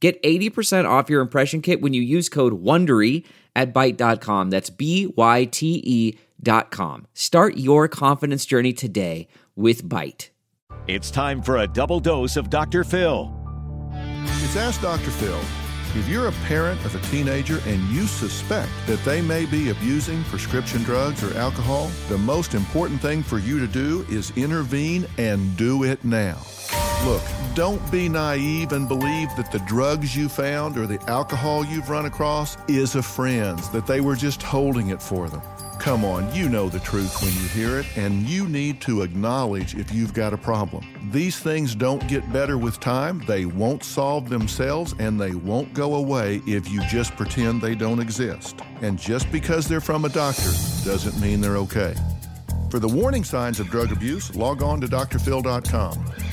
Get 80% off your impression kit when you use code WONDERY at Byte.com. That's B-Y-T-E dot com. Start your confidence journey today with Byte. It's time for a double dose of Dr. Phil. It's Ask Dr. Phil. If you're a parent of a teenager and you suspect that they may be abusing prescription drugs or alcohol, the most important thing for you to do is intervene and do it now. Look, don't be naive and believe that the drugs you found or the alcohol you've run across is a friend's, that they were just holding it for them. Come on, you know the truth when you hear it, and you need to acknowledge if you've got a problem. These things don't get better with time, they won't solve themselves, and they won't go away if you just pretend they don't exist. And just because they're from a doctor doesn't mean they're okay. For the warning signs of drug abuse, log on to drphil.com.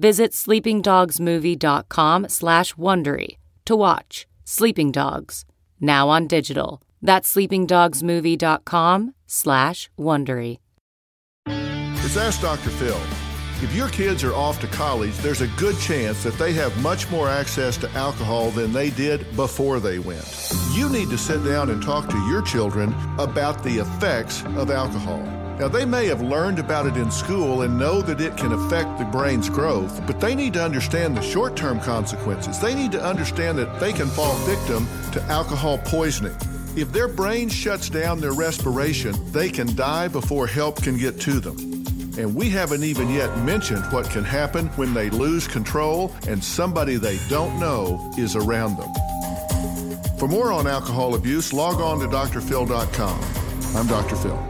Visit sleepingdogsmovie.com slash Wondery to watch Sleeping Dogs, now on digital. That's sleepingdogsmovie.com slash Wondery. It's Ask Dr. Phil. If your kids are off to college, there's a good chance that they have much more access to alcohol than they did before they went. You need to sit down and talk to your children about the effects of alcohol. Now, they may have learned about it in school and know that it can affect the brain's growth, but they need to understand the short term consequences. They need to understand that they can fall victim to alcohol poisoning. If their brain shuts down their respiration, they can die before help can get to them. And we haven't even yet mentioned what can happen when they lose control and somebody they don't know is around them. For more on alcohol abuse, log on to drphil.com. I'm Dr. Phil.